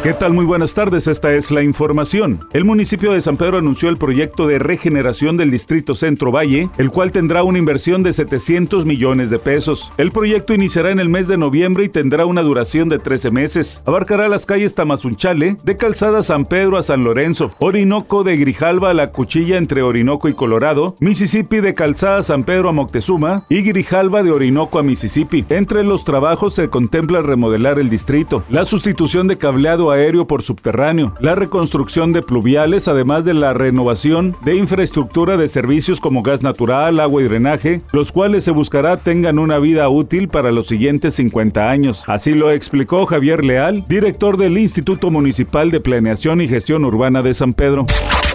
¿Qué tal? Muy buenas tardes, esta es la información. El municipio de San Pedro anunció el proyecto de regeneración del distrito Centro Valle, el cual tendrá una inversión de 700 millones de pesos. El proyecto iniciará en el mes de noviembre y tendrá una duración de 13 meses. Abarcará las calles Tamazunchale, de Calzada San Pedro a San Lorenzo, Orinoco de Grijalva a La Cuchilla entre Orinoco y Colorado, Mississippi de Calzada San Pedro a Moctezuma y Grijalva de Orinoco a Mississippi. Entre los trabajos se contempla remodelar el distrito, la sustitución de cableado aéreo por subterráneo, la reconstrucción de pluviales, además de la renovación de infraestructura de servicios como gas natural, agua y drenaje, los cuales se buscará tengan una vida útil para los siguientes 50 años. Así lo explicó Javier Leal, director del Instituto Municipal de Planeación y Gestión Urbana de San Pedro.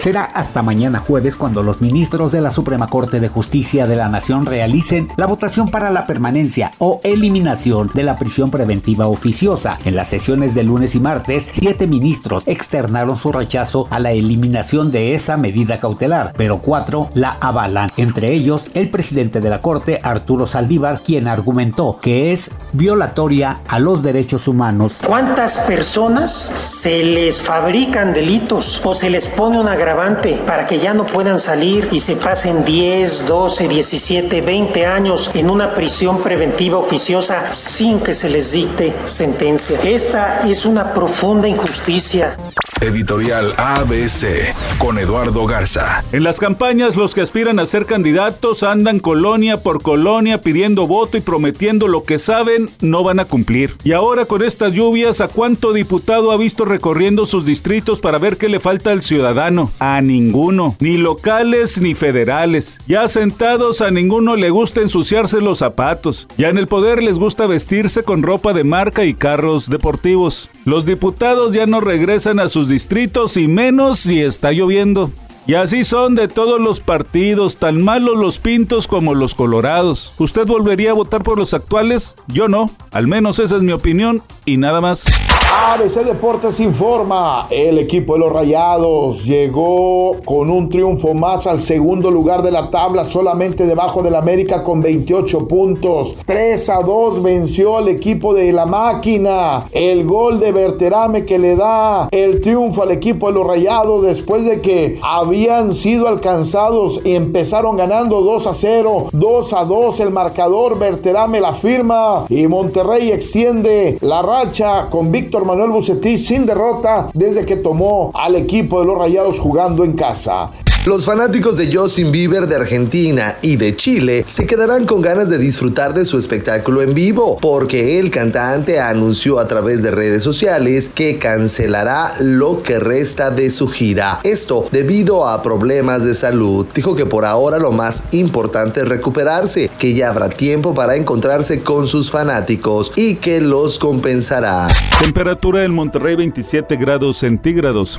Será hasta mañana jueves cuando los ministros de la Suprema Corte de Justicia de la Nación realicen la votación para la permanencia o eliminación de la prisión preventiva oficiosa. En las sesiones de lunes y martes, siete ministros externaron su rechazo a la eliminación de esa medida cautelar, pero cuatro la avalan, entre ellos el presidente de la Corte, Arturo Saldívar, quien argumentó que es violatoria a los derechos humanos. ¿Cuántas personas se les fabrican delitos o se les pone una grabación para que ya no puedan salir y se pasen 10, 12, 17, 20 años en una prisión preventiva oficiosa sin que se les dicte sentencia. Esta es una profunda injusticia. Editorial ABC con Eduardo Garza. En las campañas los que aspiran a ser candidatos andan colonia por colonia pidiendo voto y prometiendo lo que saben no van a cumplir. Y ahora con estas lluvias, ¿a cuánto diputado ha visto recorriendo sus distritos para ver qué le falta al ciudadano? A ninguno, ni locales ni federales. Ya sentados a ninguno le gusta ensuciarse los zapatos. Ya en el poder les gusta vestirse con ropa de marca y carros deportivos. Los diputados ya no regresan a sus distritos y menos si está lloviendo. Y así son de todos los partidos, tan malos los pintos como los colorados. ¿Usted volvería a votar por los actuales? Yo no, al menos esa es mi opinión y nada más. ABC Deportes informa, el equipo de los Rayados llegó con un triunfo más al segundo lugar de la tabla, solamente debajo del América con 28 puntos. 3 a 2 venció al equipo de la máquina. El gol de Berterame que le da el triunfo al equipo de los Rayados después de que habían sido alcanzados y empezaron ganando 2 a 0. 2 a 2 el marcador, Berterame la firma y Monterrey extiende la racha con Víctor Manuel Bucetí sin derrota desde que tomó al equipo de los Rayados jugando en casa. Los fanáticos de Justin Bieber de Argentina y de Chile se quedarán con ganas de disfrutar de su espectáculo en vivo, porque el cantante anunció a través de redes sociales que cancelará lo que resta de su gira. Esto debido a problemas de salud. Dijo que por ahora lo más importante es recuperarse, que ya habrá tiempo para encontrarse con sus fanáticos y que los compensará. Temperatura en Monterrey 27 grados centígrados.